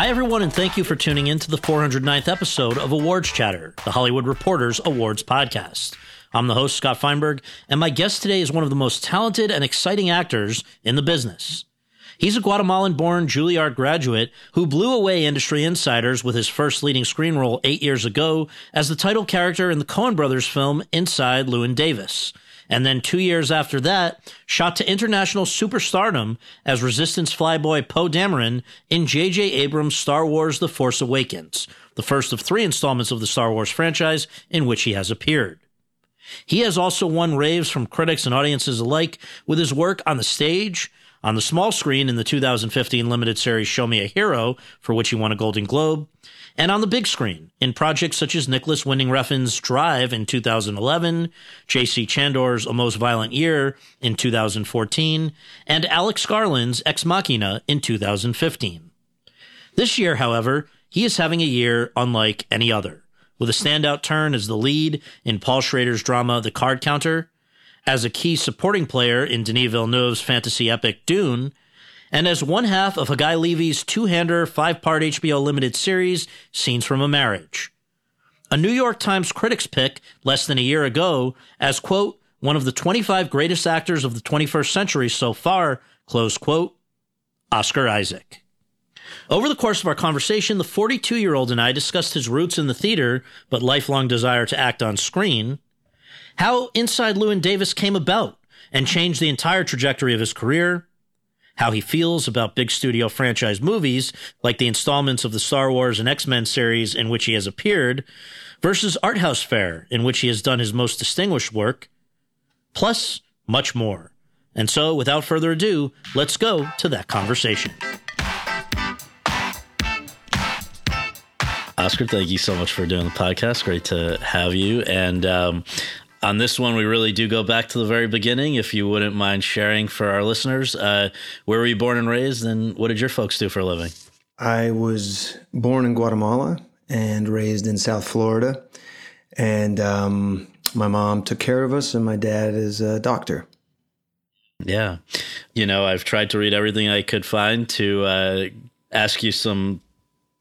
Hi, everyone, and thank you for tuning in to the 409th episode of Awards Chatter, the Hollywood Reporters Awards podcast. I'm the host, Scott Feinberg, and my guest today is one of the most talented and exciting actors in the business. He's a Guatemalan born Juilliard graduate who blew away industry insiders with his first leading screen role eight years ago as the title character in the Coen brothers film Inside Llewyn Davis and then two years after that, shot to international superstardom as Resistance flyboy Poe Dameron in J.J. Abrams' Star Wars The Force Awakens, the first of three installments of the Star Wars franchise in which he has appeared. He has also won raves from critics and audiences alike with his work on the stage, on the small screen in the 2015 limited series Show Me a Hero, for which he won a Golden Globe, and on the big screen in projects such as Nicolas Winding Refn's Drive in 2011, J.C. Chandor's A Most Violent Year in 2014, and Alex Garland's Ex Machina in 2015. This year, however, he is having a year unlike any other, with a standout turn as the lead in Paul Schrader's drama The Card Counter, as a key supporting player in Denis Villeneuve's fantasy epic Dune, and as one half of Hagai Levi's two hander, five part HBO limited series, Scenes from a Marriage. A New York Times critics pick less than a year ago as, quote, one of the 25 greatest actors of the 21st century so far, close quote, Oscar Isaac. Over the course of our conversation, the 42 year old and I discussed his roots in the theater, but lifelong desire to act on screen, how Inside Llewyn Davis came about and changed the entire trajectory of his career, how he feels about big studio franchise movies like the installments of the Star Wars and X Men series in which he has appeared, versus art house fare in which he has done his most distinguished work, plus much more. And so, without further ado, let's go to that conversation. Oscar, thank you so much for doing the podcast. Great to have you. And um, on this one, we really do go back to the very beginning. If you wouldn't mind sharing for our listeners, uh, where were you born and raised, and what did your folks do for a living? I was born in Guatemala and raised in South Florida, and um, my mom took care of us, and my dad is a doctor. Yeah, you know, I've tried to read everything I could find to uh, ask you some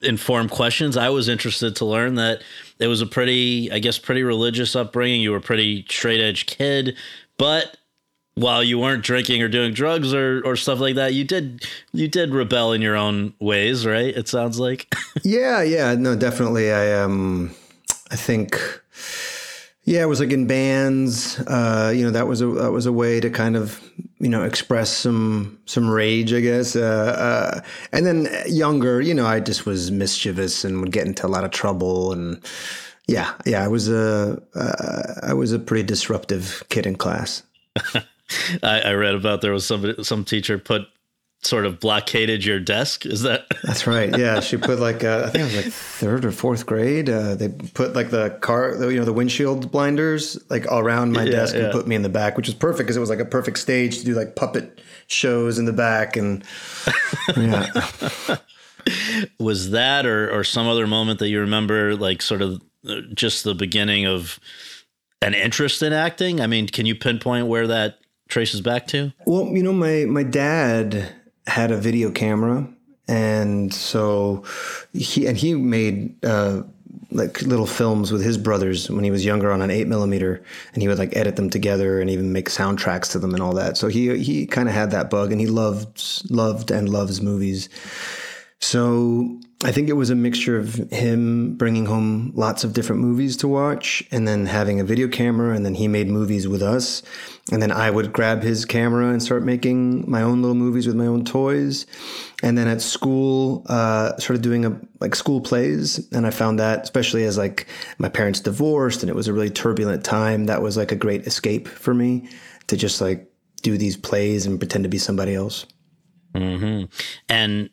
informed questions. I was interested to learn that it was a pretty, I guess, pretty religious upbringing. You were a pretty straight edge kid, but while you weren't drinking or doing drugs or, or stuff like that, you did you did rebel in your own ways, right? It sounds like. yeah, yeah, no, definitely. I um, I think yeah, it was like in bands. Uh, you know, that was a that was a way to kind of you know express some some rage, I guess. Uh, uh, and then younger, you know, I just was mischievous and would get into a lot of trouble. And yeah, yeah, I was a uh, I was a pretty disruptive kid in class. I, I read about there was some some teacher put sort of blockaded your desk. Is that? That's right. Yeah, she put like uh, I think it was like third or fourth grade. Uh, they put like the car, you know, the windshield blinders like around my yeah, desk yeah. and put me in the back, which was perfect because it was like a perfect stage to do like puppet shows in the back and yeah. was that or or some other moment that you remember, like sort of uh, just the beginning of an interest in acting? I mean, can you pinpoint where that traces back to? Well, you know, my my dad had a video camera, and so he and he made uh, like little films with his brothers when he was younger on an eight millimeter, and he would like edit them together and even make soundtracks to them and all that. So he he kind of had that bug, and he loved loved and loves movies. So I think it was a mixture of him bringing home lots of different movies to watch and then having a video camera. And then he made movies with us. And then I would grab his camera and start making my own little movies with my own toys. And then at school, uh, started doing a, like school plays. And I found that, especially as like my parents divorced and it was a really turbulent time, that was like a great escape for me to just like do these plays and pretend to be somebody else. Mm-hmm. And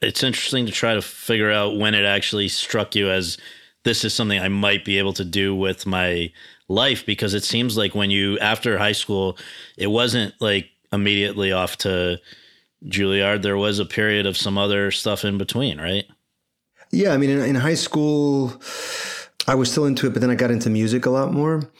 it's interesting to try to figure out when it actually struck you as this is something I might be able to do with my life because it seems like when you after high school it wasn't like immediately off to Juilliard. There was a period of some other stuff in between right? Yeah I mean in, in high school I was still into it but then I got into music a lot more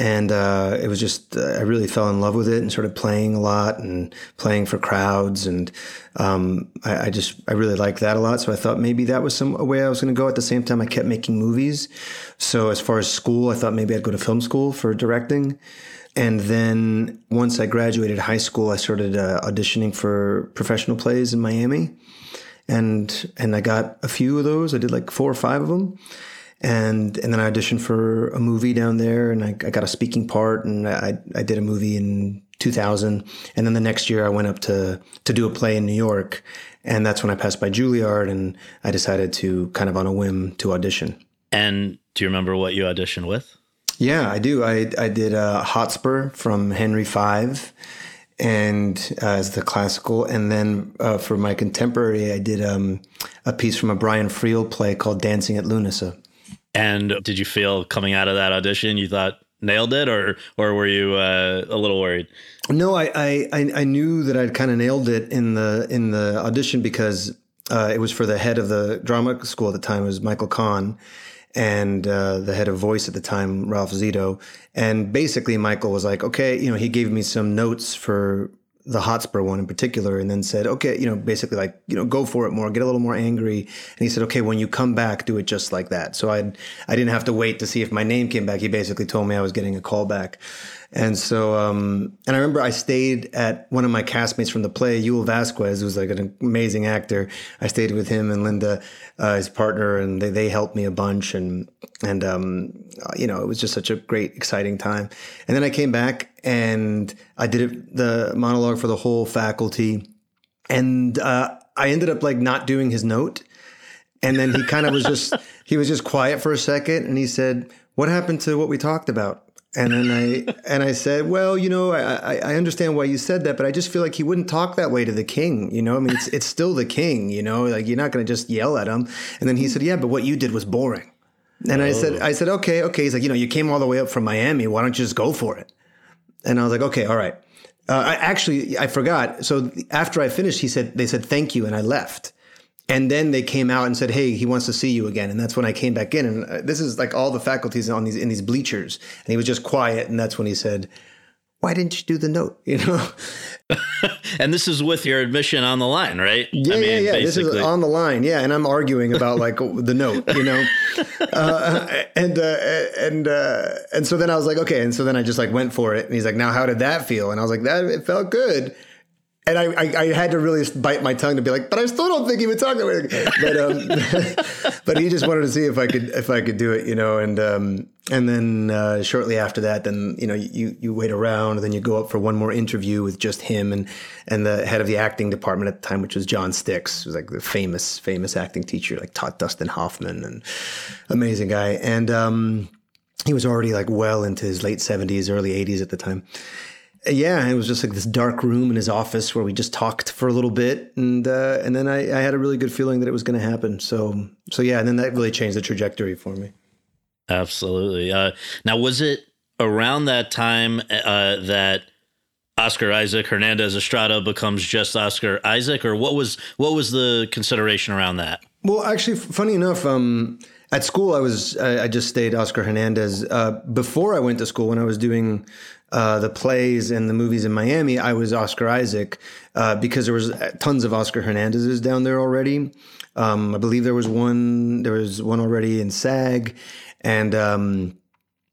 and uh, it was just uh, I really fell in love with it and started playing a lot and playing for crowds and um, I, I, just I really liked that a lot. So I thought maybe that was some a way I was going to go. At the same time, I kept making movies. So as far as school, I thought maybe I'd go to film school for directing. And then once I graduated high school, I started uh, auditioning for professional plays in Miami, and and I got a few of those. I did like four or five of them and and then I auditioned for a movie down there, and I, I got a speaking part, and I I did a movie in 2000, and then the next year I went up to to do a play in New York, and that's when I passed by Juilliard, and I decided to kind of on a whim to audition. And do you remember what you auditioned with? Yeah, I do. I I did uh, Hotspur from Henry V and uh, as the classical. And then uh, for my contemporary, I did um, a piece from a Brian Friel play called Dancing at Lughnasa. And did you feel coming out of that audition, you thought nailed it, or or were you uh, a little worried? No, I, I I knew that I'd kind of nailed it in the in the audition because uh, it was for the head of the drama school at the time. It was Michael Kahn, and uh, the head of voice at the time, Ralph Zito. And basically, Michael was like, okay, you know, he gave me some notes for the Hotspur one in particular, and then said, okay, you know, basically like, you know, go for it more, get a little more angry. And he said, okay, when you come back, do it just like that. So I, I didn't have to wait to see if my name came back. He basically told me I was getting a call back. And so, um, and I remember I stayed at one of my castmates from the play, Yul Vasquez, who's like an amazing actor. I stayed with him and Linda, uh, his partner, and they, they helped me a bunch. And, and, um, you know, it was just such a great, exciting time. And then I came back and I did it, the monologue for the whole faculty. And, uh, I ended up like not doing his note. And then he kind of was just, he was just quiet for a second and he said, what happened to what we talked about? And then I and I said, well, you know, I, I understand why you said that, but I just feel like he wouldn't talk that way to the king. You know, I mean, it's it's still the king. You know, like you're not going to just yell at him. And then he said, yeah, but what you did was boring. And oh. I said, I said, okay, okay. He's like, you know, you came all the way up from Miami. Why don't you just go for it? And I was like, okay, all right. Uh, I actually I forgot. So after I finished, he said they said thank you, and I left. And then they came out and said, "Hey, he wants to see you again." And that's when I came back in. And uh, this is like all the faculties on these in these bleachers, and he was just quiet. And that's when he said, "Why didn't you do the note?" You know. and this is with your admission on the line, right? Yeah, I mean, yeah, yeah. Basically. This is on the line. Yeah, and I'm arguing about like the note, you know. Uh, and uh, and uh, and so then I was like, okay. And so then I just like went for it. And he's like, "Now, how did that feel?" And I was like, "That it felt good." And I, I, I, had to really bite my tongue to be like, but I still don't think he would talk that way. But um, but he just wanted to see if I could if I could do it, you know. And um, and then uh, shortly after that, then you know you you wait around, and then you go up for one more interview with just him and and the head of the acting department at the time, which was John who was like the famous famous acting teacher, like taught Dustin Hoffman, and amazing guy. And um, he was already like well into his late seventies, early eighties at the time yeah, it was just like this dark room in his office where we just talked for a little bit, and uh, and then I, I, had a really good feeling that it was going to happen. So so yeah, and then that really changed the trajectory for me. Absolutely. Uh, now, was it around that time uh, that Oscar Isaac Hernandez Estrada becomes just Oscar Isaac, or what was what was the consideration around that? Well, actually, funny enough, um, at school I was I, I just stayed Oscar Hernandez. Uh, before I went to school, when I was doing uh, the plays and the movies in Miami, I was Oscar Isaac uh, because there was tons of Oscar Hernandezes down there already. Um, I believe there was one. There was one already in SAG, and um,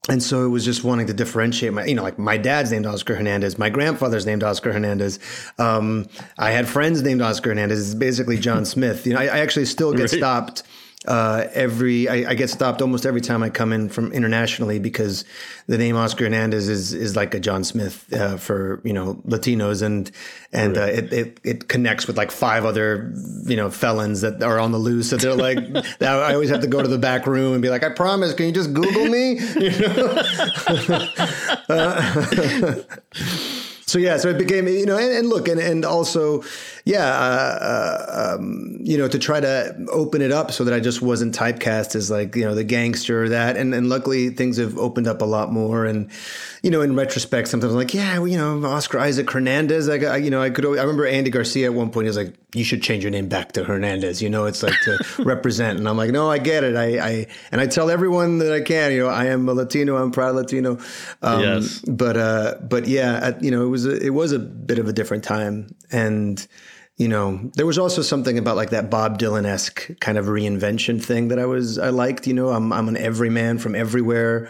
and so it was just wanting to differentiate my, you know, like my dad's named Oscar Hernandez, my grandfather's named Oscar Hernandez. Um, I had friends named Oscar Hernandez. It's basically John Smith. You know, I, I actually still get right. stopped uh, every I, I, get stopped almost every time I come in from internationally because the name Oscar Hernandez is is like a John Smith uh, for you know Latinos and and right. uh, it, it it connects with like five other you know felons that are on the loose. So they're like I always have to go to the back room and be like, I promise, can you just Google me? You know. Uh, so yeah, so it became you know, and, and look, and and also, yeah, uh, uh, um, you know, to try to open it up so that I just wasn't typecast as like you know the gangster or that. And and luckily things have opened up a lot more. And you know, in retrospect, sometimes I'm like, yeah, well, you know, Oscar Isaac Hernandez. Like, I, you know, I could. I remember Andy Garcia at one point. He was like, you should change your name back to Hernandez. You know, it's like to represent. And I'm like, no, I get it. I, I and I tell everyone that I can. You know, I am a Latino. I'm proud Latino. Um, yes. But uh, but yeah, you know, it was a, it was a bit of a different time, and you know, there was also something about like that Bob Dylan esque kind of reinvention thing that I was I liked. You know, I'm I'm an everyman from everywhere.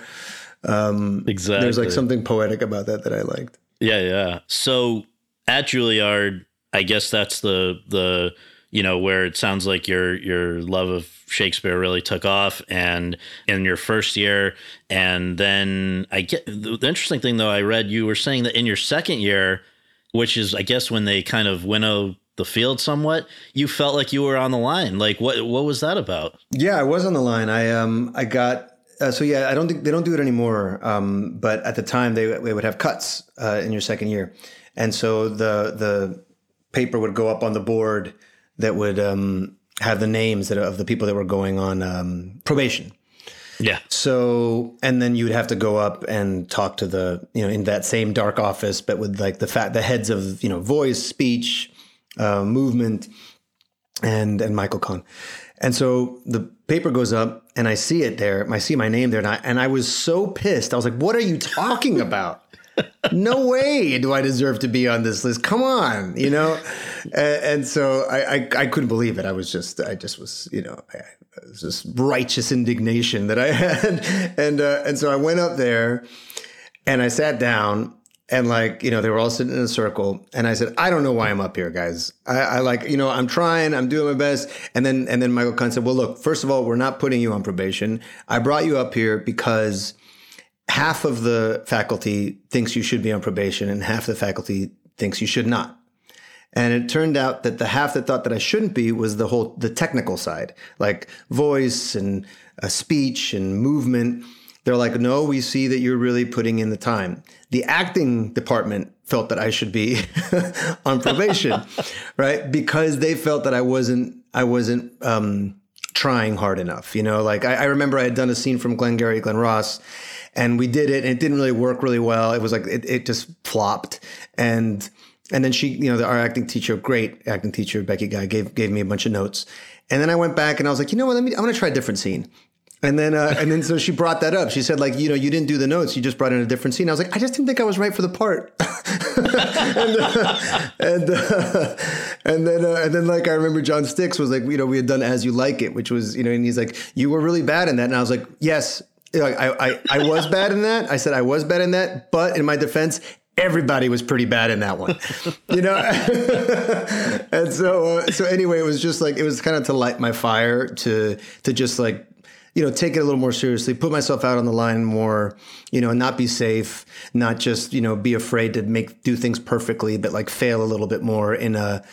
Um, exactly. There's like something poetic about that that I liked. Yeah, yeah. So at Juilliard, I guess that's the the you know where it sounds like your your love of Shakespeare really took off and in your first year and then I get the, the interesting thing though I read you were saying that in your second year which is I guess when they kind of winnow the field somewhat you felt like you were on the line. Like what what was that about? Yeah i was on the line. I um i got uh, so yeah i don't think they don't do it anymore um but at the time they, they would have cuts uh, in your second year. And so the the paper would go up on the board that would um have the names that, of the people that were going on um, probation. Yeah. So, and then you would have to go up and talk to the, you know, in that same dark office, but with like the fat, the heads of, you know, voice, speech, uh, movement, and and Michael Kahn. And so the paper goes up, and I see it there. I see my name there, and I and I was so pissed. I was like, "What are you talking about? no way do I deserve to be on this list. Come on, you know." And, and so I, I, I couldn't believe it. I was just I just was you know I, it was this righteous indignation that I had, and uh, and so I went up there, and I sat down, and like you know they were all sitting in a circle. And i said i don't know why i'm up here guys. I, I, like you know i'm trying. I'm doing my best. And then and then michael kahn said well look first of all we're not putting you on probation. I brought you up here because half of the faculty thinks you should be on probation and half the faculty thinks you should not. And it turned out that the half that thought that i shouldn't be was the whole the technical side like voice and uh, speech and movement. They're like, no, we see that you're really putting in the time. The acting department felt that I should be on probation, right? Because they felt that I wasn't, I wasn't um, trying hard enough. You know, like I, I, remember I had done a scene from Glengarry Glen Ross, and we did it, and it didn't really work really well. It was like it, it just flopped, and and then she, you know, our acting teacher, great acting teacher Becky Guy, gave gave me a bunch of notes, and then I went back and I was like, you know what, let me, I'm going to try a different scene. And then, uh, and then, so she brought that up. She said, like, you know, you didn't do the notes. You just brought in a different scene. I was like, I just didn't think I was right for the part. and, uh, and, uh, and then, uh, and then, like, I remember John Stix was like, you know, we had done As You Like It, which was, you know, and he's like, you were really bad in that. And I was like, yes, like, I, I, I was bad in that. I said I was bad in that, but in my defense, everybody was pretty bad in that one, you know. and so, uh, so anyway, it was just like it was kind of to light my fire to to just like you know, take it a little more seriously, put myself out on the line more, you know, not be safe, not just, you know, be afraid to make, do things perfectly, but like fail a little bit more in a,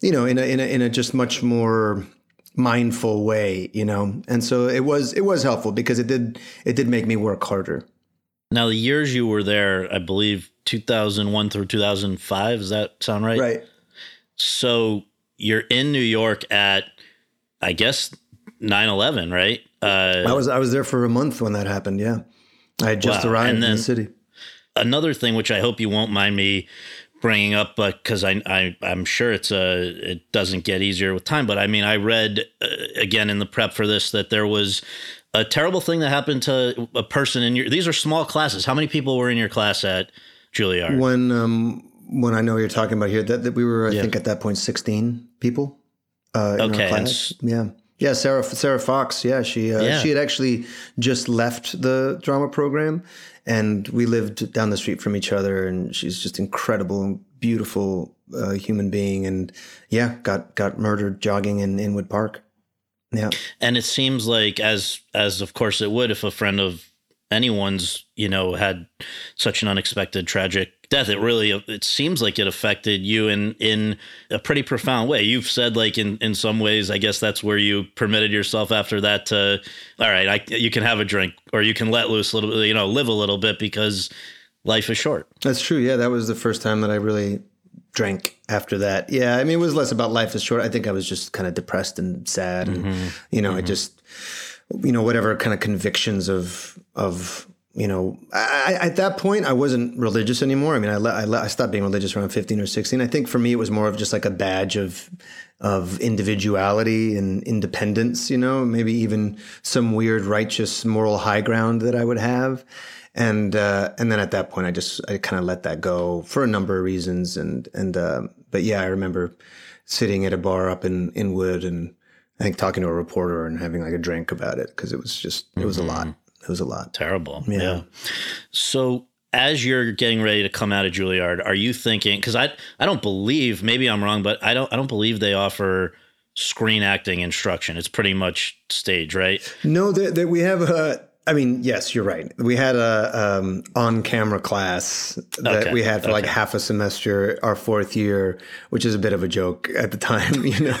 you know, in a, in a, in a just much more mindful way, you know? And so it was, it was helpful because it did, it did make me work harder. Now, the years you were there, I believe 2001 through 2005, does that sound right? Right. So you're in New York at, I guess, 9 11, right? Uh, I was I was there for a month when that happened. Yeah, I had just wow. arrived in the city. Another thing, which I hope you won't mind me bringing up, because I, I I'm sure it's a it doesn't get easier with time. But I mean, I read uh, again in the prep for this that there was a terrible thing that happened to a person in your. These are small classes. How many people were in your class at Juilliard? When um when I know you're talking about here, that, that we were I yeah. think at that point 16 people. Uh, okay. yeah. Yeah, Sarah Sarah Fox. Yeah, she uh, yeah. she had actually just left the drama program, and we lived down the street from each other. And she's just incredible, beautiful uh, human being. And yeah, got got murdered jogging in Inwood Park. Yeah, and it seems like as as of course it would if a friend of anyone's you know had such an unexpected tragic death it really it seems like it affected you in in a pretty profound way you've said like in in some ways i guess that's where you permitted yourself after that to all right I, you can have a drink or you can let loose a little bit you know live a little bit because life is short that's true yeah that was the first time that i really drank after that. Yeah, I mean, it was less about life is short. I think I was just kind of depressed and sad, and mm-hmm. you know, mm-hmm. I just, you know, whatever kind of convictions of of you know, I, at that point, I wasn't religious anymore. I mean, I, I, I stopped being religious around 15 or 16. I think for me, it was more of just like a badge of, of individuality and independence, you know, maybe even some weird righteous moral high ground that I would have. And, uh, and then at that point, I just, I kind of let that go for a number of reasons. And, and, uh, but yeah, I remember sitting at a bar up in, Inwood and I think talking to a reporter and having like a drink about it because it was just, it was mm-hmm. a lot. It was a lot. Terrible. Yeah. yeah. So as you're getting ready to come out of Juilliard, are you thinking? Because I I don't believe maybe I'm wrong, but I don't I don't believe they offer screen acting instruction. It's pretty much stage, right? No, that we have a I mean, yes, you're right. We had a um, on-camera class that okay. we had for okay. like half a semester, our fourth year, which is a bit of a joke at the time. You know,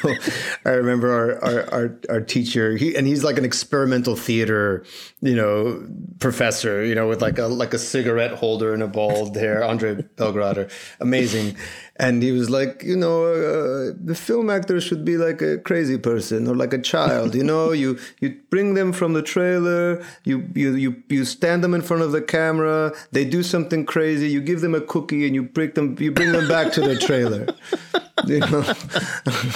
I remember our our our, our teacher, he, and he's like an experimental theater, you know, professor. You know, with like a like a cigarette holder and a bald hair. Andre Belgrader, amazing and he was like, you know, uh, the film actor should be like a crazy person or like a child. You know, you you bring them from the trailer, you you you you stand them in front of the camera, they do something crazy, you give them a cookie, and you bring them you bring them back to the trailer. you know,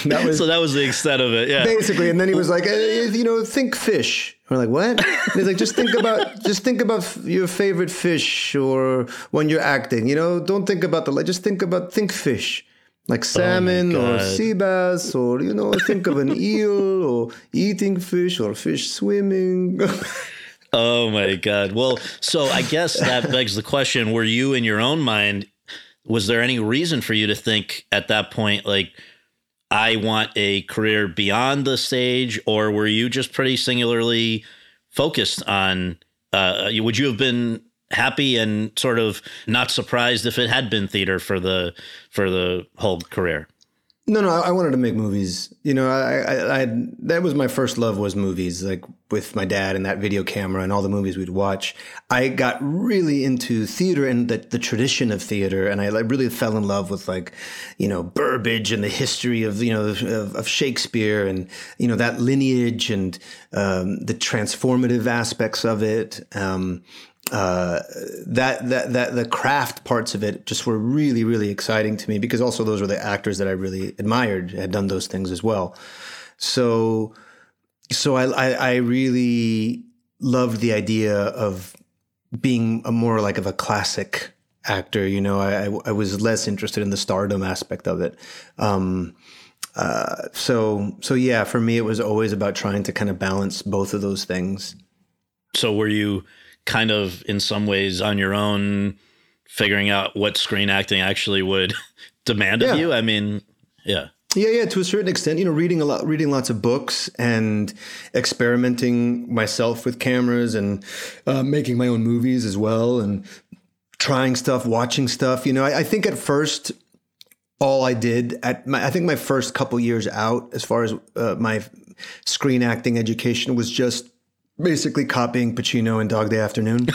that was so that was the extent of it. Yeah, basically. And then he was like, hey, you know, think fish. We're like, what? And he's like, just think about, just think about your favorite fish, or when you're acting. You know, don't think about the, just think about, think fish, like oh salmon oh or sea bass, or you know, think of an eel, or eating fish, or fish swimming. oh my god! Well, so I guess that begs the question: Were you in your own mind? Was there any reason for you to think at that point, like? I want a career beyond the stage, or were you just pretty singularly focused on? Uh, would you have been happy and sort of not surprised if it had been theater for the for the whole career? No, no, I wanted to make movies. You know, I, I, I, that was my first love was movies, like with my dad and that video camera and all the movies we'd watch. I got really into theater and the, the tradition of theater, and I like really fell in love with like, you know, Burbage and the history of you know of, of Shakespeare and you know that lineage and um, the transformative aspects of it. Um, uh, that that that the craft parts of it just were really really exciting to me because also those were the actors that I really admired had done those things as well. So so I I, I really loved the idea of being a more like of a classic actor. You know, I I was less interested in the stardom aspect of it. Um, uh, so so yeah, for me it was always about trying to kind of balance both of those things. So were you? Kind of in some ways on your own figuring out what screen acting actually would demand yeah. of you. I mean, yeah. Yeah, yeah, to a certain extent, you know, reading a lot, reading lots of books and experimenting myself with cameras and uh, making my own movies as well and trying stuff, watching stuff. You know, I, I think at first, all I did at my, I think my first couple years out, as far as uh, my screen acting education, was just basically copying Pacino in Dog Day Afternoon.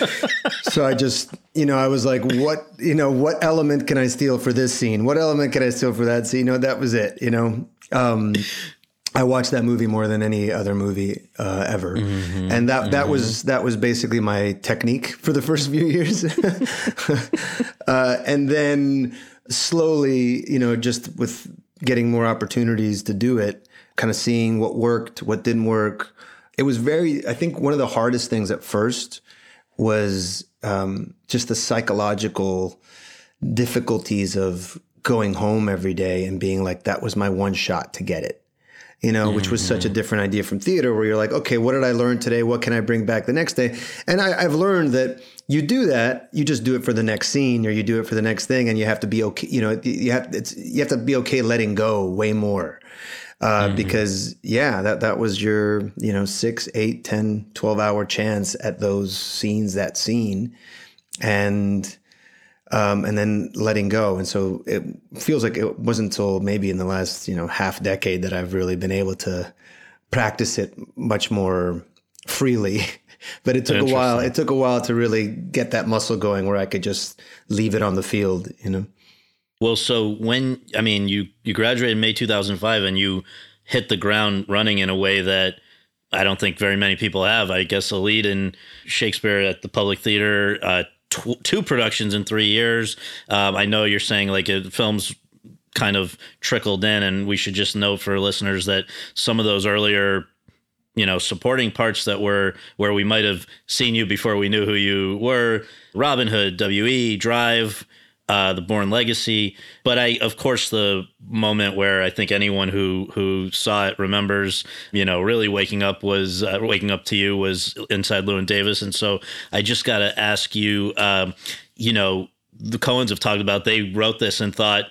so I just, you know, I was like, what, you know, what element can I steal for this scene? What element can I steal for that scene? You know, that was it, you know. Um, I watched that movie more than any other movie uh, ever, mm-hmm, and that mm-hmm. that was that was basically my technique for the first few years, uh, and then slowly, you know, just with getting more opportunities to do it, kind of seeing what worked, what didn't work, it was very, I think one of the hardest things at first was um, just the psychological difficulties of going home every day and being like, that was my one shot to get it. You know, mm-hmm. which was such a mm-hmm. different idea from theater where you're like, okay, what did I learn today? What can I bring back the next day? And I, I've learned that you do that, you just do it for the next scene or you do it for the next thing and you have to be okay. You know, you have, it's, you have to be okay letting go way more uh, mm-hmm. because yeah, that, that was your, you know, six, eight, 10, 12 hour chance at those scenes, that scene. And, um, and then letting go. And so it feels like it wasn't until maybe in the last, you know, half decade that I've really been able to practice it much more freely. but it took a while. It took a while to really get that muscle going where I could just leave it on the field, you know? Well, so when I mean you you graduated in May 2005 and you hit the ground running in a way that I don't think very many people have. I guess a lead in Shakespeare at the Public Theater, uh, tw- two productions in three years. Um, I know you're saying like it, films kind of trickled in, and W.E. should just note for listeners that some of those earlier you know supporting parts that were where we might have seen you before we knew who you were robin hood we drive uh, the Bourne Legacy. But I, of course, the moment where I think anyone who who saw it remembers, you know, really waking up was uh, waking up to you was inside Llewyn Davis, and so I just got to ask you, um, you know, the Coens have talked about they wrote this and thought.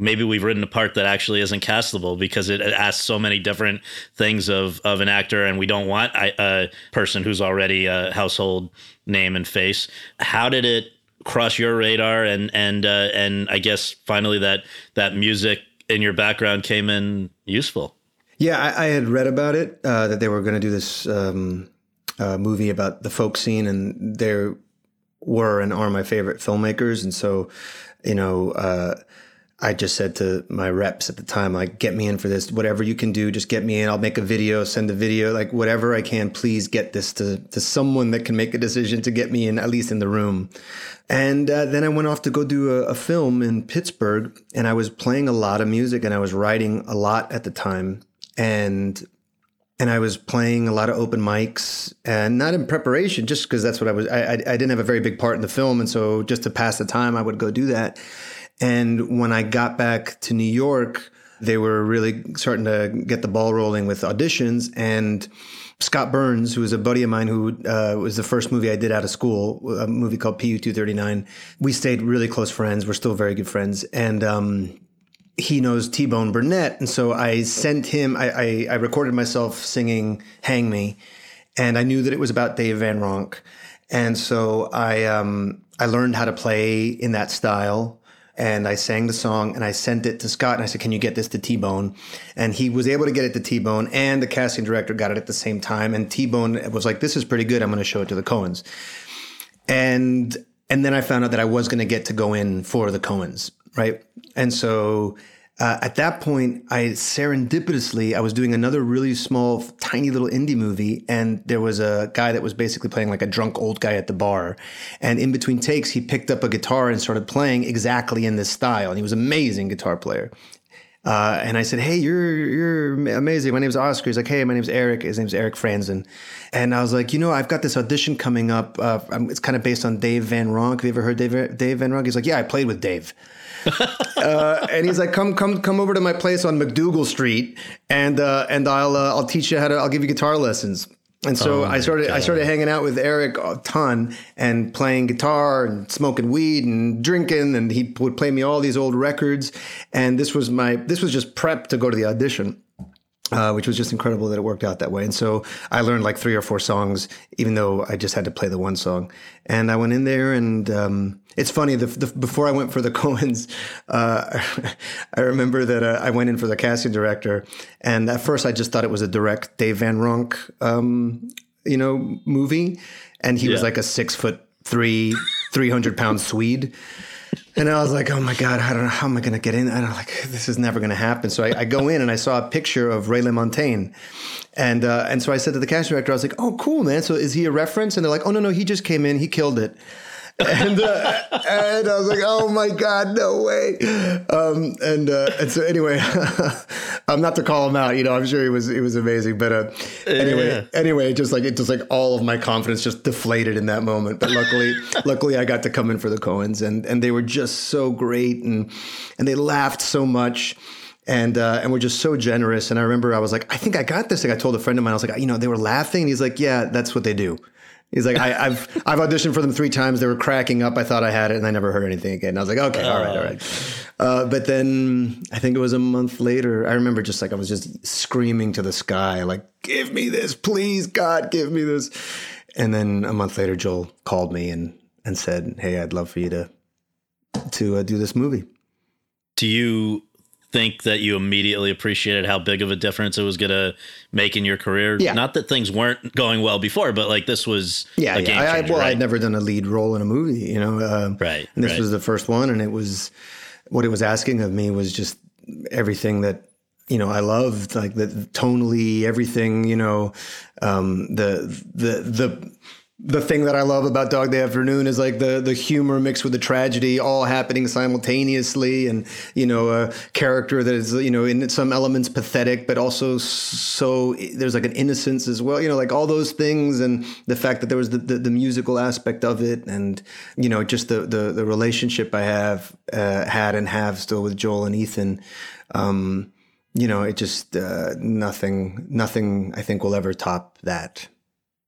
Maybe we've written a part that actually isn't castable because it, asks so many different things of, of an actor, and we don't want a person who's already a household name and face. How did it cross your radar and and uh, and I guess finally that that music in your background came in useful. Yeah, I, I had read about it uh, that they were going to do this um, uh, movie about the folk scene, and there were and are my favorite filmmakers, and so you know. I just said to my reps at the time, like, get me in for this. Whatever you can do, just get me in. I'll make a video, send a video, like whatever I can. Please get this to to someone that can make a decision to get me in, at least in the room. And uh, then I went off to go do a, a, film in Pittsburgh, and I was playing a lot of music, and I was writing a lot at the time, and and I was playing a lot of open mics, and not in preparation, just because that's what I was. I, I, I didn't have a very big part in the film, and so just to pass the time, I would go do that. And when I got back to New York, they were really starting to get the ball rolling with auditions, and Scott Burns, who was a buddy of mine who uh, was the first movie I did out of school, a movie called PU 239. We stayed really close friends. We're still very good friends. And um, he knows T Bone Burnett. And so I sent him, I, I, I, recorded myself singing Hang Me. And I knew that it was about Dave Van Ronk. And so I, um, I learned how to play in that style and I sang the song and I sent it to Scott and I said, "Can you get this to T Bone?" And he was able to get it to T Bone, and the casting director got it at the same time. And T Bone was like, "This is pretty good. I'm going to show it to the Coens." And and then I found out that I was going to get to go in for the Coens, right? And so uh, at that point, I serendipitously I was doing another really small, tiny little indie movie, and there was a guy that was basically playing like a drunk old guy at the bar. And in between takes, he picked up a guitar and started playing exactly in this style. And he was an amazing guitar player. Uh, and I said, "Hey, you're you're amazing. My name's Oscar." He's like, "Hey, my name's Eric. His name's Eric Frandsen." And I was like, "You know, I've got this audition coming up. Uh, it's kind of based on Dave Van Ronk. Have you ever heard Dave Dave Van Ronk?" He's like, "Yeah, I played with Dave." uh, and he's like, "Come, come, come over to my place on MacDougal Street, and uh, and I'll uh, I'll teach you how to. I'll give you guitar lessons." And so oh I started God. I started hanging out with Eric a ton and playing guitar and smoking weed and drinking and he would play me all these old records and this was my this was just prep to go to the audition uh, which was just incredible that it worked out that way. And so I learned like three or four songs, even though I just had to play the one song. And I went in there, and um, it's funny. The, the, before I went for the Coens, uh, I remember that uh, I went in for the casting director, and at first I just thought it was a direct Dave Van Ronk, um, you know, movie, and he yeah. was like a six foot three, three hundred pound Swede. And I was like, oh my God, I don't know how am I going to get in. I don't like, this is never going to happen. So I, I, go in and I saw a picture of Ray LaMontagne. And, uh, and so I said to the casting director, I was like, oh, cool, man. So is he a reference? And they're like, oh, no, no, he just came in. He killed it and uh, and I was like, oh my god, no way. Um, and uh, and so anyway, I'm not to call him out. You know, I'm sure he was he was amazing, but uh, anyway, yeah. anyway, just like it just like all of my confidence just deflated in that moment. But luckily, luckily, I got to come in for the Coens, and and they were just so great, and and they laughed so much and uh, and we're just so generous. And I remember I was like, I think I got this. Like I told a friend of mine, I was like, you know, they were laughing. And he's like, yeah, that's what they do. He's like, I, have I've auditioned for them three times. They were cracking up. I thought I had it, and I never heard anything again. And I was like, okay, all right, all right. Uh, but then I think it was a month later. I remember just like I was just screaming to the sky, like, "Give me this, please, God, give me this." And then a month later, Joel called me and and said, "Hey, I'd love for you to to uh, do this movie." Do you think that you immediately appreciated how big of a difference it was going to make in your career. Yeah. Not that things weren't going well before, but like this was yeah. yeah. Changer, I, well, right? I'd never done a lead role in a movie, you know. Uh, right. And this right. was the first one, and it was. what it was asking of me was just everything that you know I loved, like the tonally everything. You know, um, the the the the thing that I love about Dog Day Afternoon is like the the humor mixed with the tragedy, all happening simultaneously, and you know a character that is you know in some elements pathetic, but also so there's like an innocence as well, you know, like all those things, and the fact that there was the, the, the musical aspect of it, and you know just the the, the relationship I have uh, had and have still with Joel and Ethan. Um, you know, it just uh, nothing, nothing. I think will ever top that.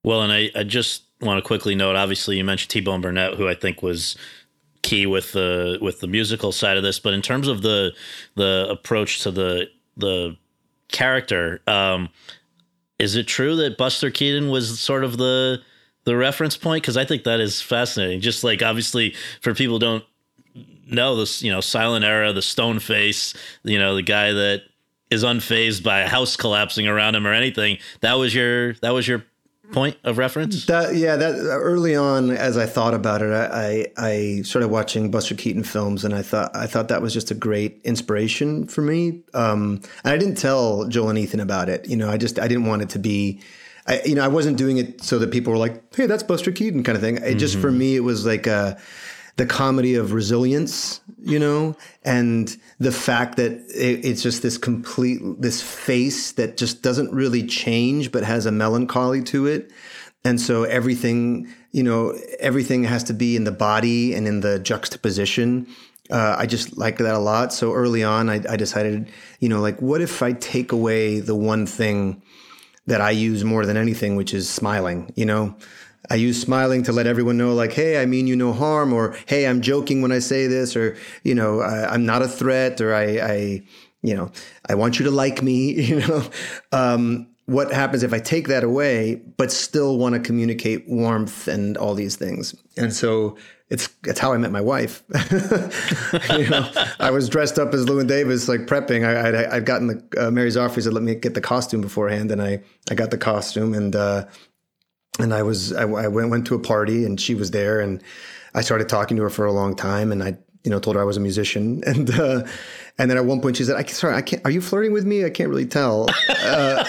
Well, and I, I just want to quickly note. Obviously, you mentioned T Bone Burnett, who I think was key with the with the musical side of this. But in terms of the the approach to the the character, um, is it true that Buster Keaton was sort of the the reference point? Because I think that is fascinating. Just like obviously for people don't know this, you know, silent era, the stone face, you know, the guy that is unfazed by a house collapsing around him or anything. That was your that was your point of reference? That, yeah, that early on, as I thought about it, I, I started watching Buster Keaton films, and I thought I thought that was just a great inspiration for me. Um, and I didn't tell Joel and Ethan about it. You know, I just I didn't want it to be. I, you know, I wasn't doing it so that people were like, "Hey, that's Buster Keaton," kind of thing. It mm-hmm. just for mm-hmm. me, it was like a the comedy of resilience, you know, and the fact that it, it's just this complete this face that just doesn't really change, but has a melancholy to it. And so everything, you know, everything has to be in the body and in the juxtaposition. Uh, I just liked that a lot. So early on, I, I decided, you know, like, what if I take away the one thing that I use more than anything, which is smiling, you know? I use smiling to let everyone know, like, hey, I mean you no harm, or hey, I'm joking when I say this, or you know, I, am not a threat, or I, I, you know, I want you to like me. You know, um, what happens if I take that away, but still want to communicate warmth and all these things? And so it's it's how I met my wife. you know, I was dressed up as Llewyn Davis, like prepping. I, would gotten the uh, Mary Zophres said let me get the costume beforehand, and I I got the costume, and uh, and I was I, I, went went to a party and she was there and I started talking to her for a long time and I you know told her I was a musician. And uh, and then at one point she said I sorry I can't are you flirting with me? I can't really tell. Uh,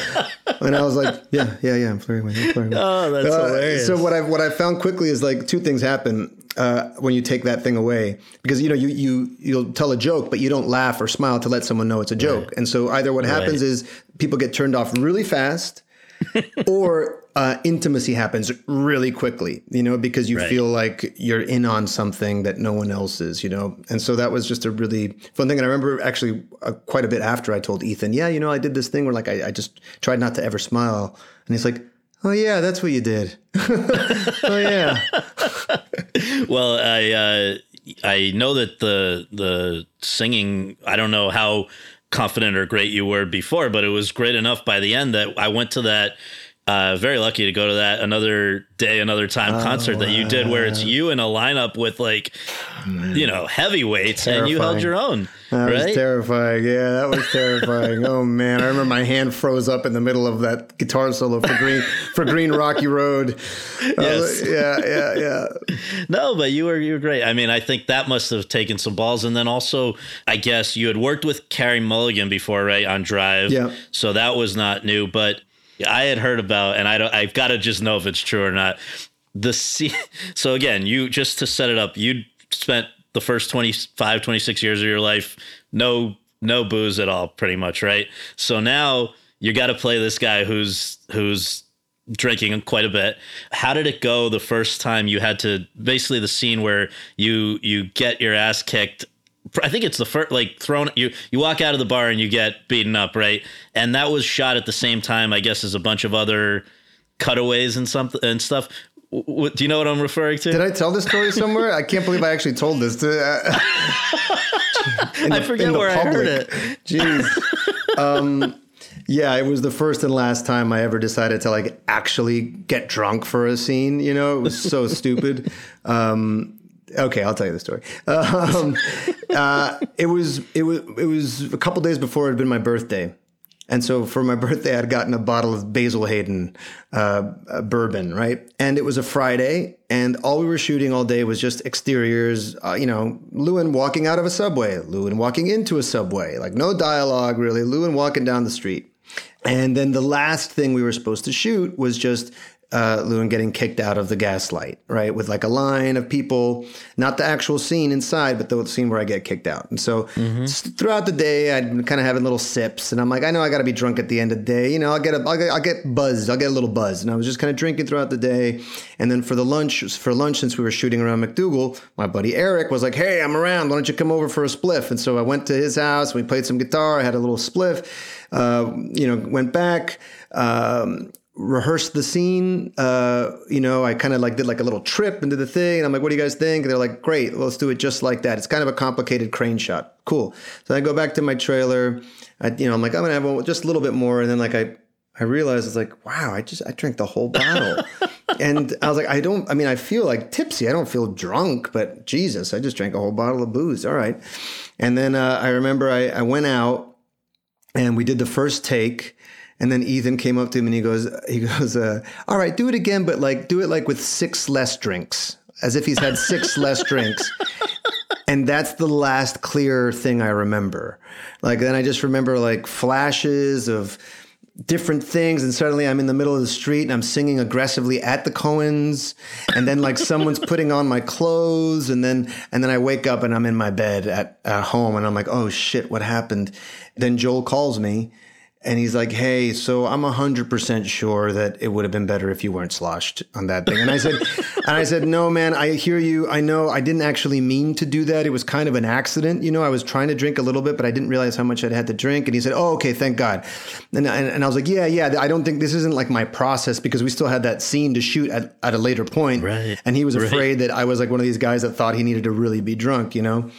and I was like yeah yeah yeah I'm flirting with you flirting with oh that's uh, hilarious. so what I what I found quickly is like two things happen uh, when you take that thing away. Because you know you you you'll tell a joke but you don't laugh or smile to let someone know it's a joke. Right. and so either what happens is people get turned off really fast or uh, intimacy happens really quickly, you know, because you right. feel like you're in on something that no one else is, you know. And so that was just a really fun thing. And I remember actually uh, quite a bit after I told Ethan, yeah, you know, I did this thing where like I, I just tried not to ever smile. And he's like, oh, yeah, that's what you did. oh, yeah. well, I, uh, I know that the the singing. I don't know how confident or great you were before, but it was great enough by the end that I went to that. Uh, very lucky to go to that another day, another time oh, concert that you did, where it's you in a lineup with like, you know, heavyweights, terrifying. and you held your own. That right? was terrifying. Yeah, that was terrifying. oh man, I remember my hand froze up in the middle of that guitar solo for Green for Green Rocky Road. Yes. Like, yeah, yeah, yeah. No, but you were you were great. I mean, I think that must have taken some balls, and then also, I guess you had worked with Carey Mulligan before, right, on Drive. Yeah. So that was not new, but I had heard about, and I don't. I've got to just know if it's true or not. The scene. So again, you just to set it up, you spent the first 25, 26 years of your life, no no booze at all, pretty much, right? So now you got to play this guy who's who's drinking quite a bit. How did it go the first time you had to basically the scene where you you get your ass kicked I think it's the first like thrown you you walk out of the bar and you get beaten up, right? And that was shot at the same time, I guess, as a bunch of other cutaways and something and stuff. What, do you know what I'm referring to? Did I tell this story somewhere? I can't believe I actually told this. To, uh, the, I forget where public. I heard it. Jeez. Um, yeah, it was the first and last time I ever decided to like actually get drunk for a scene. You know, it was so stupid. Um, okay, I'll tell you the story. Um, uh, it was it was it was a couple days before it had been my birthday, And so for my birthday, I'd gotten a bottle of Basil Hayden uh, bourbon, right? And it was a Friday, and all we were shooting all day was just exteriors. Uh, you know, Llewyn walking out of a subway, Llewyn walking into a subway, like no dialogue really. Llewyn walking down the street. And then the last thing we were supposed to shoot was just uh, Llewyn getting kicked out of the gaslight, right? With like a line of people, not the actual scene inside, but the scene where I get kicked out. And so mm-hmm. throughout the day, I'd been kind of having little sips, and I'm like, I know I got to be drunk at the end of the day. You know, I'll get a, I'll get, I'll get buzzed, I'll get a little buzz, and I was just kind of drinking throughout the day. And then for the lunch, for lunch, since we were shooting around MacDougal, my buddy Eric was like, Hey, I'm around. Why don't you come over for a spliff? And so I went to his house. We played some guitar. I had a little spliff. Uh, you know, went back. Um, rehearsed the scene. Uh, you know, I kind of like did like a little trip into the thing. And I'm like, what do you guys think? And they're like, great, let's do it just like that. It's kind of a complicated crane shot. Cool. So I go back to my trailer. I, you know, I'm like, I'm gonna have one, just a little bit more. And then like I, I realized it's like, wow, I just I drank the whole bottle. and I was like, I don't. I mean, I feel like tipsy. I don't feel drunk, but Jesus, I just drank a whole bottle of booze. All right. And then uh, I remember I, I went out and we did the first take and then Ethan came up to him and he goes, he goes, uh, all right, do it again, but like do it like with six less drinks, as if he's had six less drinks. And that's the last clear thing I remember. Like then I just remember like flashes of different things and suddenly I'm in the middle of the street and I'm singing aggressively at the Coens and then like someone's putting on my clothes and then and then I wake up and I'm in my bed at, at home and I'm like oh shit what happened then Joel calls me and he's like, "Hey, so I'm hundred percent sure that it would have been better if you weren't sloshed on that thing." And I said, "And I said, no, man, I hear you. I know I didn't actually mean to do that. It was kind of an accident. You know, I was trying to drink a little bit, but I didn't realize how much I'd had to drink." And he said, "Oh, okay, thank God." And and, and I was like, "Yeah, yeah. I don't think this isn't like my process because we still had that scene to shoot at, at a later point." Right. And he was right. afraid that I was like one of these guys that thought he needed to really be drunk, you know,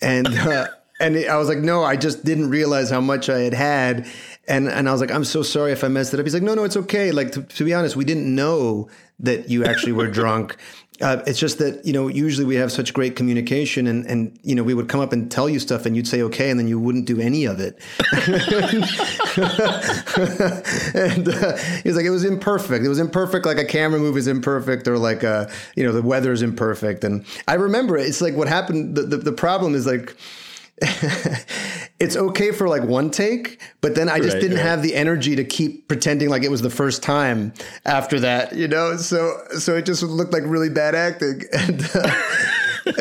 and. Uh, and I was like, no, I just didn't realize how much I had had. And and I was like, I'm so sorry if I messed it up. He's like, no, no, it's okay. Like to, to be honest, we didn't know that you actually were drunk. Uh, it's just that you know usually we have such great communication, and and you know we would come up and tell you stuff, and you'd say okay, and then you wouldn't do any of it. and uh, he was like, it was imperfect. It was imperfect, like a camera move is imperfect, or like a you know the weather is imperfect. And I remember it. It's like what happened. The the, the problem is like it's okay for like one take, but then I just right, didn't right. have the energy to keep pretending like it was the first time after that, you know? So, so it just looked like really bad acting. And, uh,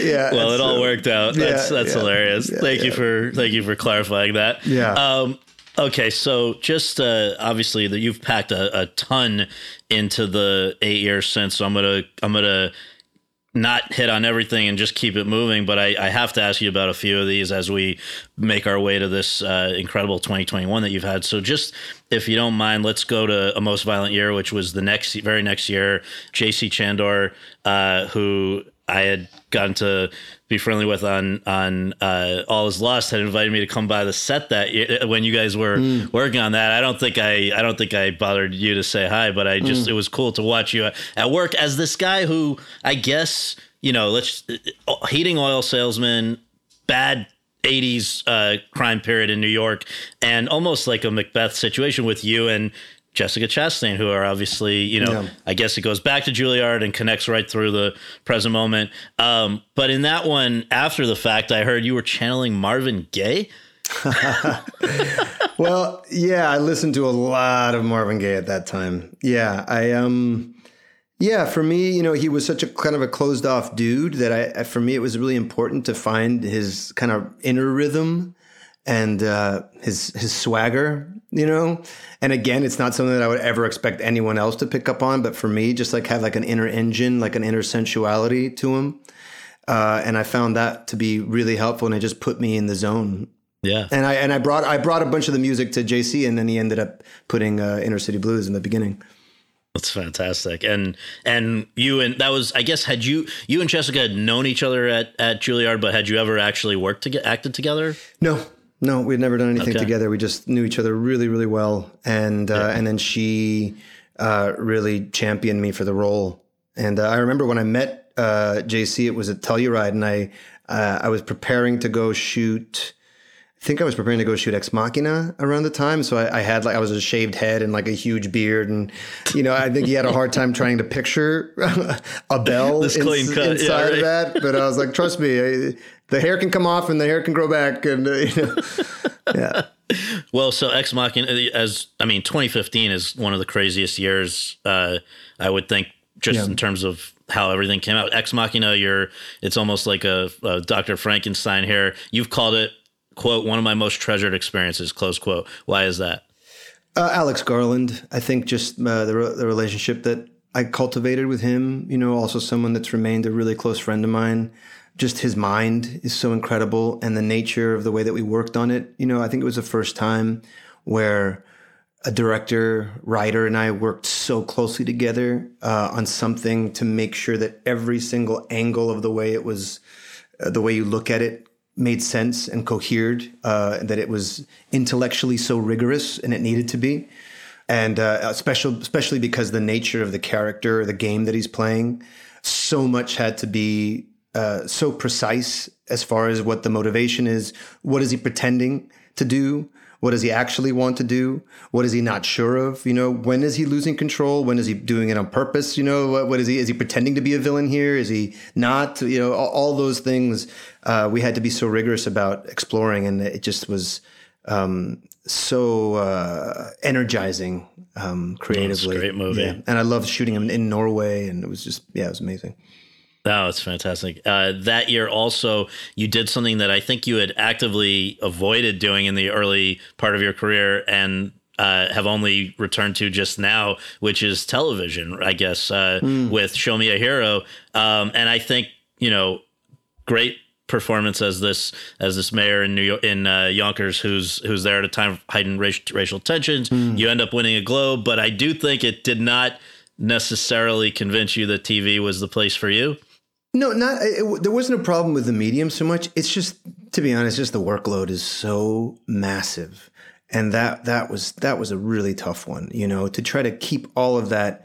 yeah. Well, it so, all worked out. That's, yeah, that's yeah, hilarious. Yeah, thank you for, thank you for clarifying that. Yeah. Um, Okay, so just uh, obviously that you've packed a, a, ton into the eight years since. So I'm gonna I'm gonna not hit on everything and just keep it moving, but I, I, have to ask you about a few of these as we make our way to this uh, incredible 2021 that you've had. So, just if you don't mind, let's go to a most violent year, which was the next very next year. J.C. Chandor, uh, who I had gotten to be friendly with on on uh, All Is Lost had invited me to come by the set that year, when you guys were mm. working on that. I don't think I I don't think I bothered you to say hi, but I just mm. it was cool to watch you at work as this guy who I guess you know let's heating oil salesman, bad 80s uh, crime period in New York, and almost like a Macbeth situation with you and Jessica Chastain, who are obviously, you know, yeah. I guess it goes back to Juilliard and connects right through the present moment. Um, but in that one, after the fact, I heard you were channeling Marvin Gaye. well, yeah, I listened to a lot of Marvin Gaye at that time. Yeah, I um, yeah, for me, you know, he was such a kind of a closed off dude that I, for me, it was really important to find his kind of inner rhythm and uh, his his swagger, you know. And again, it's not something that I would ever expect anyone else to pick up on, but for me, just like have like an inner engine, like an inner sensuality to him. Uh, and I found that to be really helpful, and it just put me in the zone. Yeah. And I and I brought I brought a bunch of the music to JC, and then he ended up putting uh, Inner City Blues in the beginning. That's fantastic. And and you and that was I guess had you you and Jessica had known each other at at Juilliard, but had you ever actually worked to get acted together? No, no, we had never done anything okay. together. We just knew each other really, really well, and uh, yeah. and then she uh, really championed me for the role. And uh, I remember when I met uh, JC, it was at Telluride, and I uh, I was preparing to go shoot. I think I was preparing to go shoot Ex Machina around the time, so I, I, had like I was a shaved head and like a huge beard, and you know I think he had a hard time trying to picture Abel this clean cut. inside yeah, right. of that. But I was like, trust me, I, the hair can come off and the hair can grow back, and uh, you know, yeah. Well, so Ex Machina, as I mean, 2015 is one of the craziest years. Uh, I would think, just yeah. in terms of how everything came out. Ex Machina, you're it's almost like a, a Dr. Frankenstein here. You've called it quote one of my most treasured experiences close quote. Why is that? Uh, Alex Garland, I think just uh, the the relationship that I cultivated with him. You know, also someone that's remained a really close friend of mine. Just his mind is so incredible, and the nature of the way that we worked on it. You know, I think it was the first time where a director, writer, and I worked so closely together uh, on something to make sure that every single angle of the way it was, uh, the way you look at it, made sense and cohered. Uh, that it was intellectually so rigorous, and it needed to be. And uh, especially, especially because the nature of the character, the game that he's playing, so much had to be uh, so precise as far as what the motivation is. What is he pretending to do? What does he actually want to do? What is he not sure of? You know, when is he losing control? When is he doing it on purpose? You know, what, what is he? Is he pretending to be a villain here? Is he not? You know, all, all those things uh, we had to be so rigorous about exploring, and it just was um, so uh, energizing um, creatively. great movie, yeah. and I loved shooting him in Norway, and it was just yeah, it was amazing. Oh, it's fantastic. Uh, that year, also, you did something that I think you had actively avoided doing in the early part of your career and uh, have only returned to just now, which is television, I guess, uh, mm. with Show Me a Hero. Um, and I think, you know, great performance as this as this mayor in New York in uh, Yonkers who's who's there at a time of heightened racial, racial tensions. Mm. You end up winning a Globe, but I do think it did not necessarily convince you that TV was the place for you. No, not it, there wasn't a problem with the medium so much. It's just to be honest, just the workload is so massive, and that that was that was a really tough one. You know, to try to keep all of that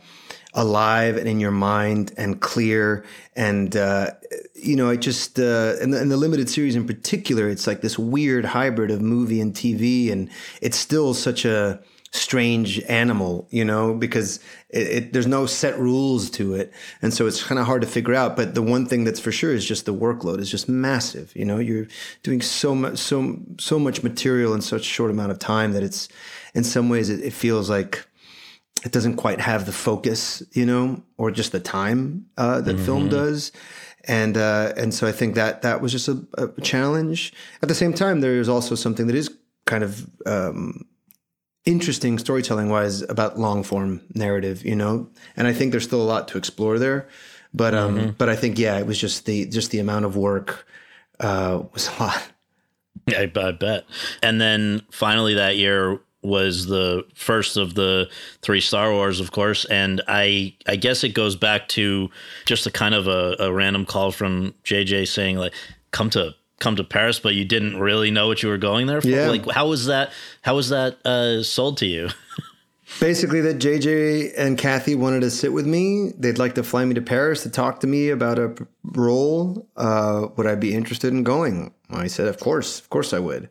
alive and in your mind and clear and uh, you know it just uh, and, the, and the limited series in particular it's like this weird hybrid of movie and tv and it's still such a strange animal, you know, because it, it, there's no set rules to it, and so it's kind of hard to figure out. But the one thing that's for sure is just the workload is just massive. You know, you're doing so much, so so much material in such a short amount of time that it's, in some ways, it, it feels like it doesn't quite have the focus, you know, or just the time uh, that mm-hmm. film does. And uh, and so I think that that was just a, a, challenge. At the same time, there is also something that is kind of um, interesting storytelling wise about long form narrative, you know, and I think there's still a lot to explore there. But um, mm-hmm. but I think yeah, it was just the just the amount of work uh, was a lot. I, I bet. And then finally that year was the first of the three Star Wars, of course, and I I guess it goes back to just a kind of a, a random call from JJ saying like, "Come to come to Paris, but you didn't really know what you were going there for. Yeah. Like, how was that? How was that uh, sold to you? Basically, that JJ and Kathy wanted to sit with me. They'd like to fly me to Paris to talk to me about a role. Uh, would I be interested in going? I said, of course, of course I would.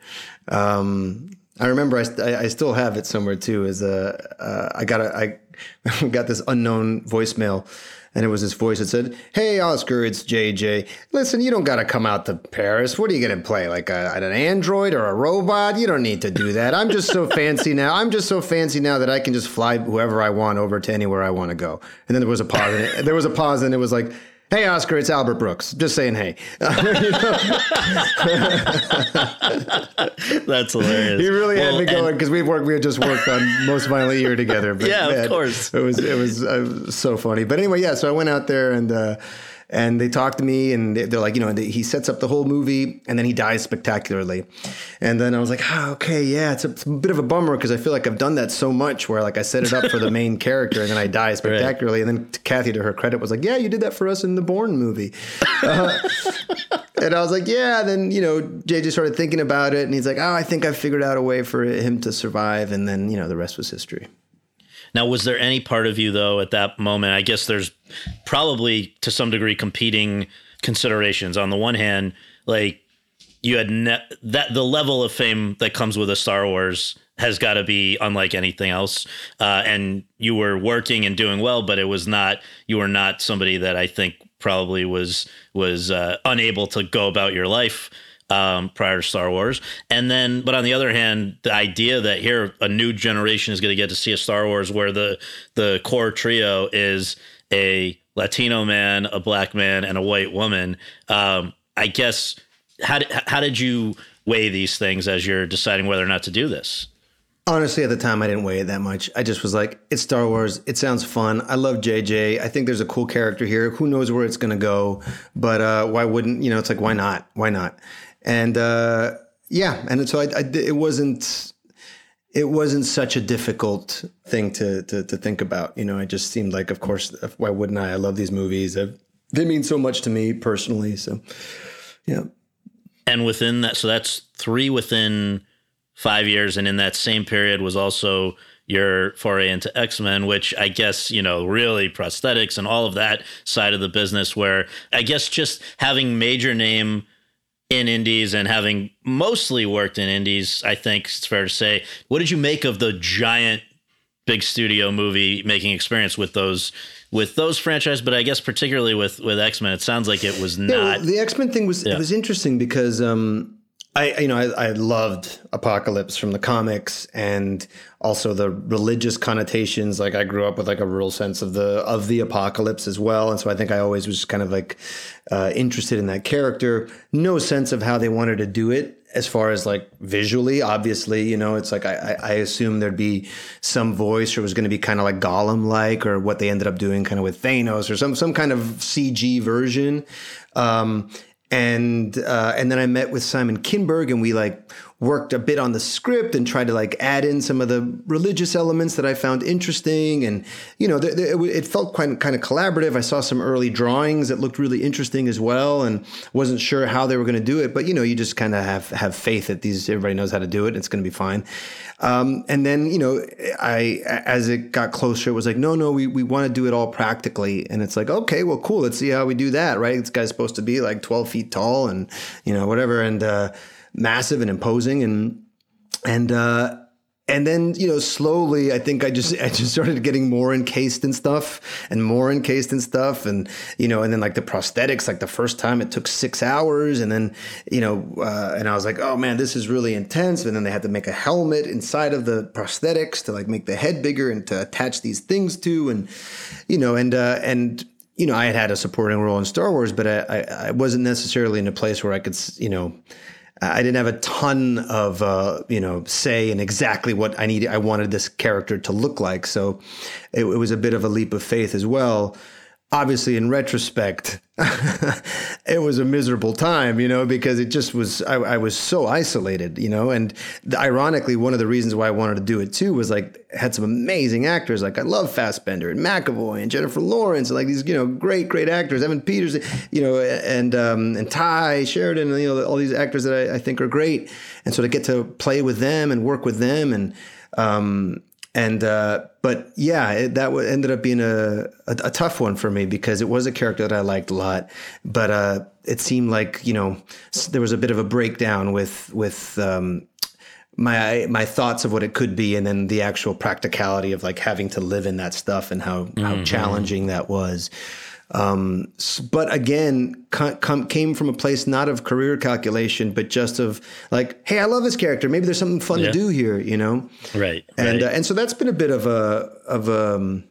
Um, I remember I, I still have it somewhere too. Is a uh, I got a I got this unknown voicemail and it was his voice that said, "Hey, Oscar, it's JJ. Listen, you don't got to come out to Paris. What are you going to play? Like a, an android or a robot? You don't need to do that. I'm just so fancy now. I'm just so fancy now that I can just fly whoever I want over to anywhere I want to go." And then there was a pause. And it, there was a pause, and it was like. Hey, Oscar, it's Albert Brooks. Just saying hey. That's hilarious. He really well, had me going because we've worked. We had just worked on Most Violent Year together. But yeah, man, of course. It was it was, uh, so funny. But anyway, yeah. So I went out there and. Uh, and they talk to me and they're like, you know, he sets up the whole movie and then he dies spectacularly. And then I was like, oh, okay, yeah, it's a, it's a bit of a bummer because I feel like I've done that so much where like I set it up for the main character and then I die spectacularly. Right. And then Kathy, to her credit, was like, yeah, you did that for us in the Bourne movie. Uh, and I was like, yeah. Then, you know, JJ started thinking about it and he's like, oh, I think I figured out a way for him to survive. And then, you know, the rest was history. Now, was there any part of you though at that moment? I guess there's probably to some degree competing considerations. On the one hand, like you had ne- that the level of fame that comes with a Star Wars has got to be unlike anything else. Uh, and you were working and doing well, but it was not. You were not somebody that I think probably was was uh, unable to go about your life um, prior to Star Wars. And then, but on the other hand, the idea that here a new generation is going to get to see a Star Wars where the the core trio is a Latino man, a black man, and a white woman. Um, I guess how did, how did you weigh these things as you're deciding whether or not to do this? Honestly, at the time, I didn't weigh it that much. I just was like, it's Star Wars. It sounds fun. I love JJ. I think there's a cool character here. Who knows where it's going to go? But uh, why wouldn't, you know, it's like, why not? Why not? And uh, yeah. And so I, I, it wasn't, it wasn't such a difficult thing to, to, to think about. You know, it just seemed like, of course, why wouldn't I? I love these movies. I've, they mean so much to me personally. So, yeah. And within that, so that's three within five years, and in that same period was also your foray into X Men, which I guess, you know, really prosthetics and all of that side of the business, where I guess just having major name in indies and having mostly worked in indies, I think it's fair to say. What did you make of the giant big studio movie making experience with those with those franchise, but I guess particularly with with X Men, it sounds like it was not. Yeah, well, the X Men thing was yeah. it was interesting because um, I you know I, I, loved Apocalypse from the comics and also the religious connotations. Like I grew up with like a real sense of the of the apocalypse as well, and so I think I always was kind of like uh, interested in that character. No sense of how they wanted to do it as far as like visually, obviously, you know, it's like I, I assume there'd be some voice or it was going to be kind of like Gollum like or what they ended up doing kind of with Thanos or some some kind of CG version. Um, and uh, and then I met with Simon Kinberg and we like worked a bit on the script and tried to like add in some of the religious elements that I found interesting. And, you know, th- th- it felt quite kind of collaborative. I saw some early drawings that looked really interesting as well and wasn't sure how they were going to do it. But, you know, you just kind of have, have faith that these, everybody knows how to do it. It's going to be fine. Um, and then, you know, I, as it got closer, it was like, no, no, we, we want to do it all practically. And it's like, okay, well, cool. Let's see how we do that. Right. This guy's supposed to be like 12 feet tall and, you know, whatever. And, uh, massive and imposing. And and uh and then you know slowly i think i just i just started getting more encased in stuff and more encased in stuff. And you know and then like the prosthetics like the first time it took six hours. And then you know uh, and i was like oh man this is really intense. And then they had to make a helmet inside of the prosthetics to like make the head bigger and to attach these things to. And you know and uh and you know i had had a supporting role in star wars but i i, I wasn't necessarily in a place where i could you know I didn't have a ton of uh, you know say in exactly what I needed. I wanted this character to look like, so it, it was a bit of a leap of faith as well obviously in retrospect it was a miserable time you know because it just was I, I, was so isolated you know and ironically one of the reasons why i wanted to do it too was like had some amazing actors like i love fassbender and mcavoy and jennifer lawrence and like these you know great great actors evan peters you know and um, and tye sheridan and, you know all these actors that I, I think are great. And so to get to play with them and work with them and um, and uh, but yeah, it, that w- ended up being a, a, a tough one for me because it was a character that I liked a lot, but uh, it seemed like you know there was a bit of a breakdown with with um, my my thoughts of what it could be, and then the actual practicality of like having to live in that stuff and how mm-hmm. how challenging that was. Um, but again, com- came from a place not of career calculation, but just of like, hey, I love this character. Maybe there's something fun yeah. to do here, you know? Right. And right. Uh, and so that's been a bit of a of um,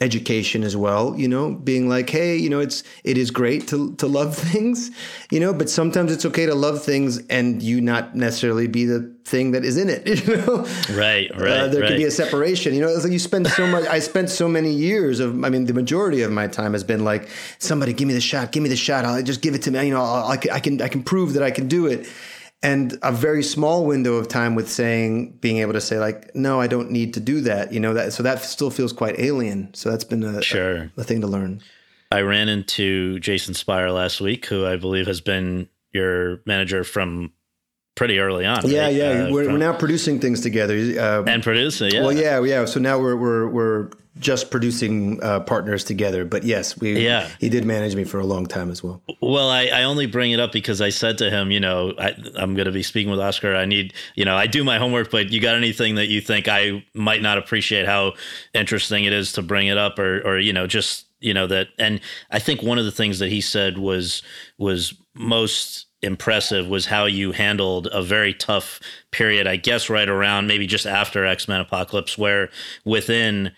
education as well you know being like hey you know it's it is great to to love things you know but sometimes it's okay to love things and you not necessarily be the thing that is in it you know right right uh, there right. can be a separation you know it's like you spend so much i spent so many years of i mean the majority of my time has been like somebody give me the shot give me the shot i'll just give it to me you know I'll, i can i can prove that i can do it and a very small window of time with saying being able to say like no i don't need to do that you know that so that still feels quite alien. So that's been a sure. a, a thing to learn. I ran into jason spire last week who i believe has been your manager from pretty early on yeah right? yeah. Uh, we're, from, we're now producing things together. Uh, and producing yeah. well yeah yeah. So now we're we're we're just producing uh, partners together. But yes, we Yeah. he did manage me for a long time as well. Well, I, I only bring it up because I said to him, you know, I, I'm going to be speaking with Oscar. I need, you know, I do my homework, but you got anything that you think I might not appreciate how interesting it is to bring it up, or, or you know, just you know that. And I think one of the things that he said was was most impressive was how you handled a very tough period. I guess right around maybe just after X Men Apocalypse, where within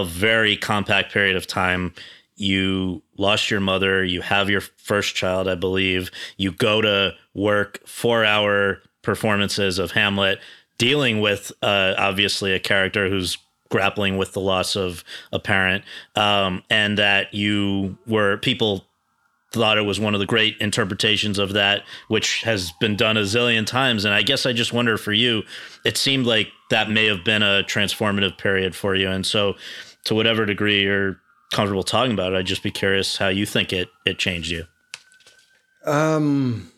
a very compact period of time you lost your mother you have your first child i believe you go to work four hour performances of hamlet dealing with uh, obviously a character who's grappling with the loss of a parent um, and that you were people thought it was one of the great interpretations of that, which has been done a zillion times. And I guess I just wonder for you, it seemed like that may have been a transformative period for you. And so, to whatever degree you're comfortable talking about it, I'd just be curious how you think it it changed you. Um,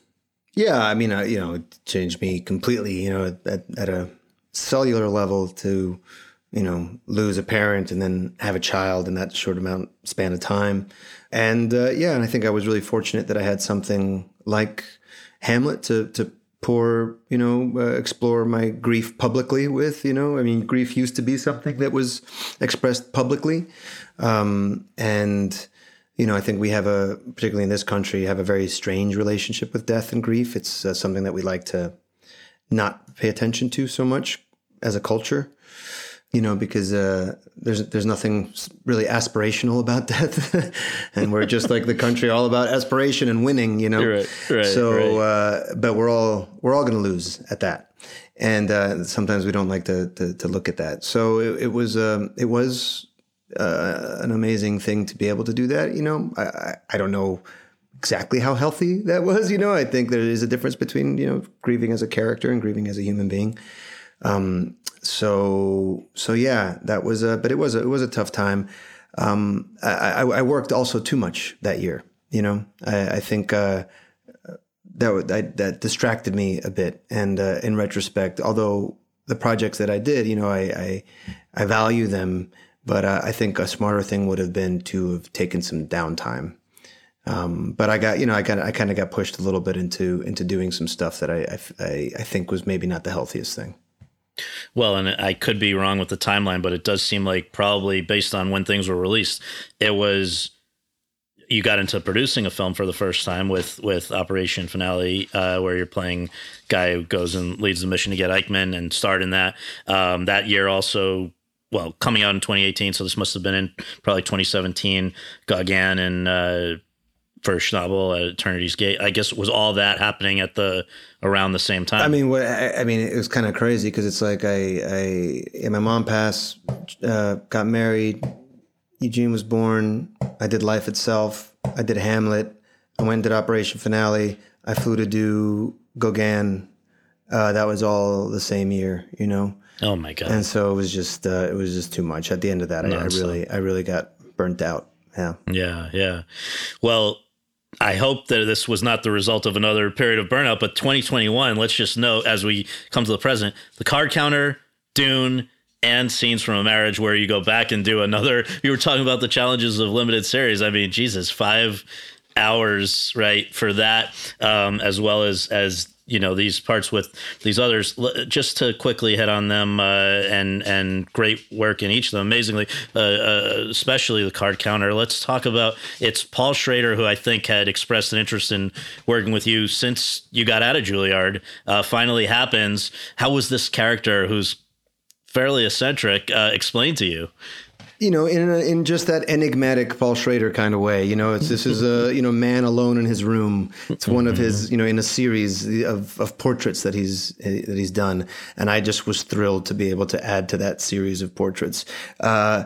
yeah, I mean, uh, you know, it changed me completely. You know, at, at a cellular level to, you know, lose a parent and then have a child in that short amount span of time, and uh, yeah, and I think I was really fortunate that I had something like Hamlet to to pour, you know, uh, explore my grief publicly with. You know, I mean, grief used to be something that was expressed publicly, um, and you know, I think we have a, particularly in this country, have a very strange relationship with death and grief. It's uh, something that we like to not pay attention to so much as a culture, you know, because uh, there's there's nothing really aspirational about death, and we're just like the country, all about aspiration and winning, you know. Right, right, so, right. Uh, but we're all we're all going to lose at that, and uh, sometimes we don't like to, to to look at that. So it, it was um, it was uh, an amazing thing to be able to do that. You know, I, I, I don't know exactly how healthy that was. You know, I think there is a difference between you know grieving as a character and grieving as a human being. Um, so so yeah, that was a but it was a, it was a tough time. Um, I, I, I worked also too much that year. You know, I, I think. Uh, that, would- that distracted me a bit, and uh, in retrospect, although the projects that I did, you know, I I, I value them, but uh, I think a smarter thing would have been to have taken some downtime. Um, but I got, you know, I got, I kind of got pushed a little bit into into doing some stuff that I, I, I, I think was maybe not the healthiest thing. Well, and I could be wrong with the timeline, but it does seem like probably based on when things were released, it was you got into producing a film for the first time with with Operation Finale, uh, where you're playing guy who goes and leads the mission to get Eichmann and starred in that. Um, that year also, well, coming out in 2018, so this must have been in probably 2017. Gauguin and uh, first novel at Eternity's Gate. I guess was all that happening at the around the same time. I mean, what I, I mean, it was kind of crazy because it's like I, I, yeah, my mom passed, uh, got married. Eugene was born. I did Life Itself. I did Hamlet. I went and did Operation Finale. I flew to do Gauguin. Uh, that was all the same year, you know. oh my god. And so it was just, uh, it was just too much. At the end of that, I, I really, I really got burnt out. Yeah. Yeah, yeah. Well, I hope that this was not the result of another period of burnout, but 2021, let's just note as we come to the present, the card counter, Dune, and scenes from a marriage where you go back and do another. You were talking about the challenges of limited series. I mean, Jesus, five hours, right, for that, um, as well as as you know these parts with these others. Just to quickly hit on them, uh, and and great work in each of them, amazingly, uh, uh, especially the card counter. Let's talk about it's Paul Schrader, who I think had expressed an interest in working with you since you got out of Juilliard. Uh, finally happens. How was this character, who's fairly eccentric, uh, explained to you? You know, in a, in just that enigmatic Paul Schrader kind of way. You know, it's this is a you know man alone in his room. It's one of his you know in a series of, of portraits that he's that he's done, and I just was thrilled to be able to add to that series of portraits. Uh,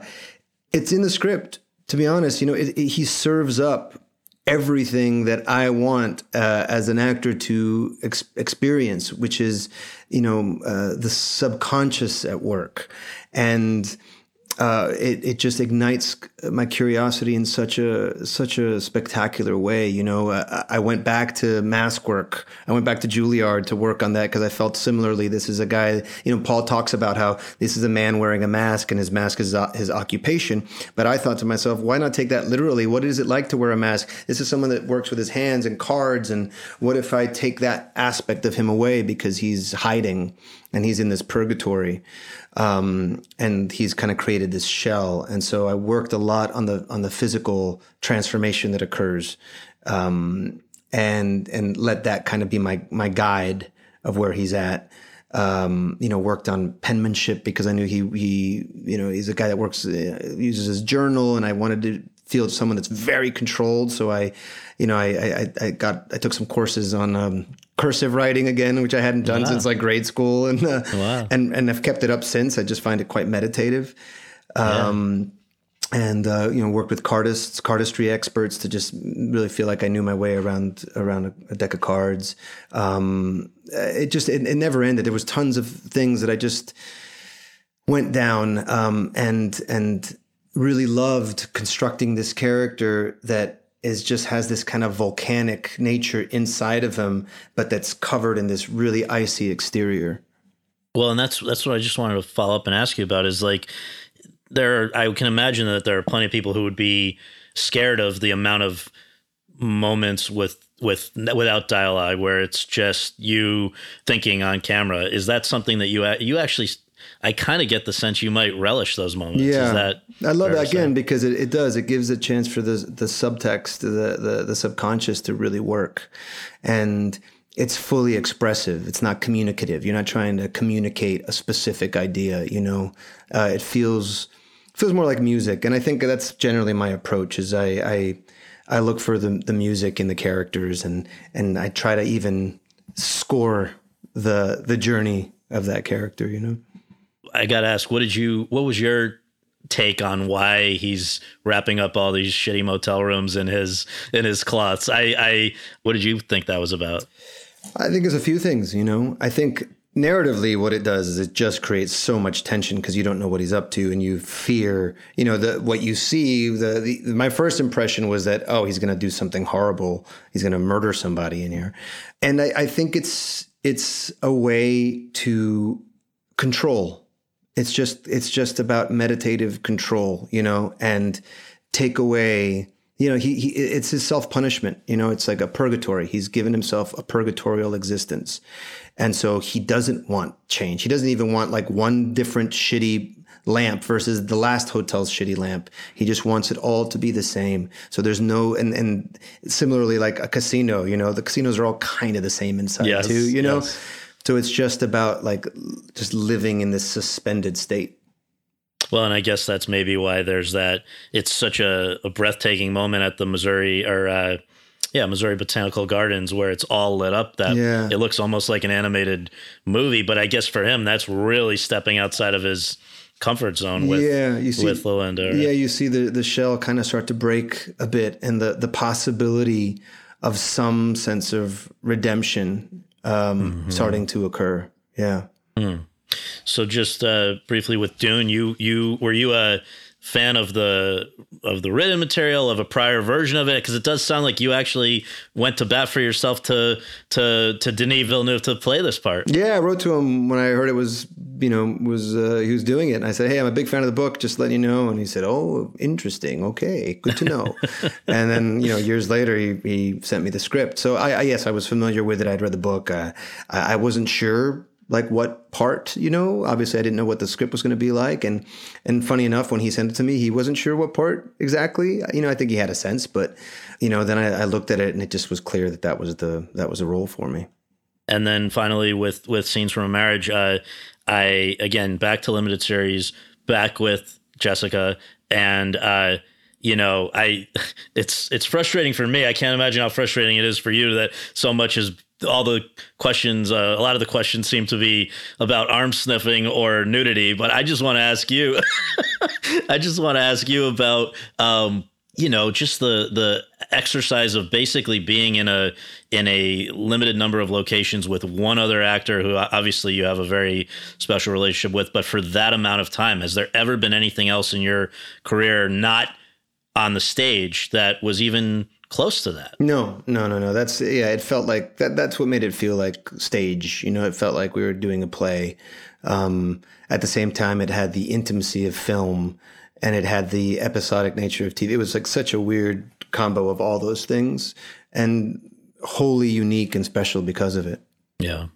it's in the script. To be honest, you know, it, it, he serves up everything that I want uh, as an actor to ex- experience, which is, you know, uh, the subconscious at work, and uh, it it just ignites my curiosity in such a such a spectacular way. You know, I, I went back to mask work. I went back to Juilliard to work on that because I felt similarly. This is a guy. You know, Paul talks about how this is a man wearing a mask, and his mask is uh, his occupation. But I thought to myself, why not take that literally? What is it like to wear a mask? This is someone that works with his hands and cards. And what if I take that aspect of him away because he's hiding and he's in this purgatory? um, and he's kind of created this shell. And so I worked a lot on the on the physical transformation that occurs, um, and and let that kind of be my my guide of where he's at. Um, you know, worked on penmanship because I knew he he you know he's a guy that works uh, uses his journal, and I wanted to feel someone that's very controlled. So I, you know, I I, I got I took some courses on um, cursive writing again, which I hadn't done wow. since like grade school, and uh, wow. and and I've kept it up since. I just find it quite meditative. Um, And uh, you know, worked with cardists, cardistry experts to just really feel like I knew my way around around a, a deck of cards. Um, it just it, it, never ended. There was tons of things that I just went down um, and and really loved constructing this character that is just has this kind of volcanic nature inside of him, but that's covered in this really icy exterior. Well, and that's that's what I just wanted to follow up and ask you about is like there are, I can imagine that there are plenty of people who would be scared of the amount of moments with with without dialogue where it's just you thinking on camera. Is that something that you you actually I kind of get the sense you might relish those moments. Yeah, I love that again because it, it does. It gives a chance for the the subtext, the, the the subconscious to really work, and it's fully expressive. It's not communicative. You're not trying to communicate a specific idea. You know, uh, it feels feels more like music, and I think that's generally my approach. Is I I, I look for the the music in the characters, and and I try to even score the the journey of that character. You know. I got to ask, what did you, what was your take on why he's wrapping up all these shitty motel rooms in his, in his cloths? I, I, what did you think that was about? I think there's a few things, you know, I think narratively what it does is it just creates so much tension because you don't know what he's up to and you fear you know the what you see the, the my first impression was that oh he's going to do something horrible. He's going to murder somebody in here. And I, I think it's it's a way to control. It's just it's just about meditative control you know and take away you know he, he it's his self-punishment you know it's like a purgatory. He's given himself a purgatorial existence and so he doesn't want change he doesn't even want like one different shitty lamp versus the last hotel's shitty lamp he just wants it all to be the same so there's no and and similarly like a casino you know the casinos are all kind of the same inside yes, too you know yes so it's just about like just living in this suspended state. Well, and I guess that's maybe why there's that. It's such a, a breathtaking moment at the Missouri or uh, yeah, Missouri Botanical Gardens where it's all lit up. That yeah. it looks almost like an animated movie. But I guess for him, that's really stepping outside of his comfort zone with yeah, you see, with La Linda. Yeah, you see the the shell kind of start to break a bit, and the the possibility of some sense of redemption um, mm-hmm. starting to occur. Yeah. Mm. So just uh, briefly with Dune, you you were you a fan of the of the written material of a prior version of it because it does sound like you actually went to bat for yourself to to to Denis Villeneuve to play this part. Yeah, I wrote to him when I heard it was you know was uh, he was doing it, and I said, "Hey, I'm a big fan of the book. Just letting you know." And he said, "Oh, interesting. Okay, good to know." and then you know years later, he, he sent me the script. So I, I yes, I was familiar with it. I'd read the book. Uh, I, I wasn't sure like what part, you know. Obviously, I didn't know what the script was going to be like, and and funny enough, when he sent it to me, he wasn't sure what part exactly. You know, I think he had a sense, but you know, then I, I looked at it and it just was clear that that was the that was a role for me. And then finally, with with scenes from a marriage, uh, I again back to limited series, back with Jessica, and uh, you know, I it's it's frustrating for me. I can't imagine how frustrating it is for you that so much is all the questions, uh, a lot of the questions seem to be about arm sniffing or nudity. But I just want to ask you, I just want to ask you about, um, you know, just the the exercise of basically being in a in a limited number of locations with one other actor who obviously you have a very special relationship with, but for that amount of time, has there ever been anything else in your career not on the stage that was even close to that. No, no, no, no. That's yeah. It felt like that. That's what made it feel like stage. You know, it felt like we were doing a play. Um, at the same time, it had the intimacy of film, and it had the episodic nature of TV. It was like such a weird combo of all those things, and wholly unique and special because of it. Yeah.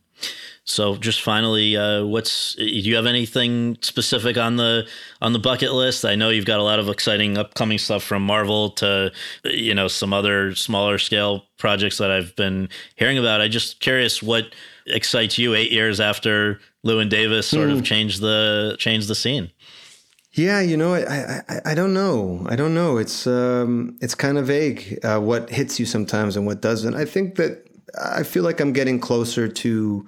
So just finally, uh, what's do you have anything specific on the on the bucket list? I know you've got a lot of exciting upcoming stuff from Marvel to you know some other smaller scale projects that I've been hearing about. I just curious what excites you eight years after Llewyn Davis sort mm. of hmm. changed the changed the scene. Yeah, you know, I, I, I don't know. I don't know. It's um, it's kind of vague uh, what hits you sometimes and what doesn't. I think that I feel like I'm getting closer to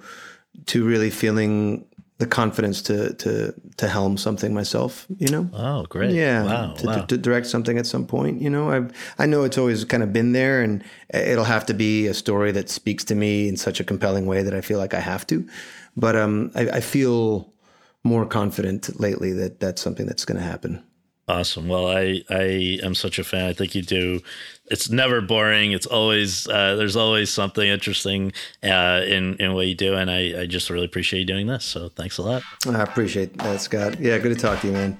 to really feeling the confidence to to to helm something myself. You know. Oh, great! Yeah, wow, to, wow. To, to, direct something at some point. You know, I I know it's always kind of been there, and it'll have to be a story that speaks to me in such a compelling way that I feel like I have to. But um, I, I feel more confident lately that that's something that's going to happen. Awesome. Well, I I am such a fan. I think you do. It's never boring. It's always uh, there's always something interesting uh, in in what you do, and I I just really appreciate you doing this. So thanks a lot. I appreciate that, Scott. Yeah, good to talk to you, man.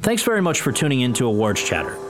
Thanks very much for tuning in to Awards Chatter.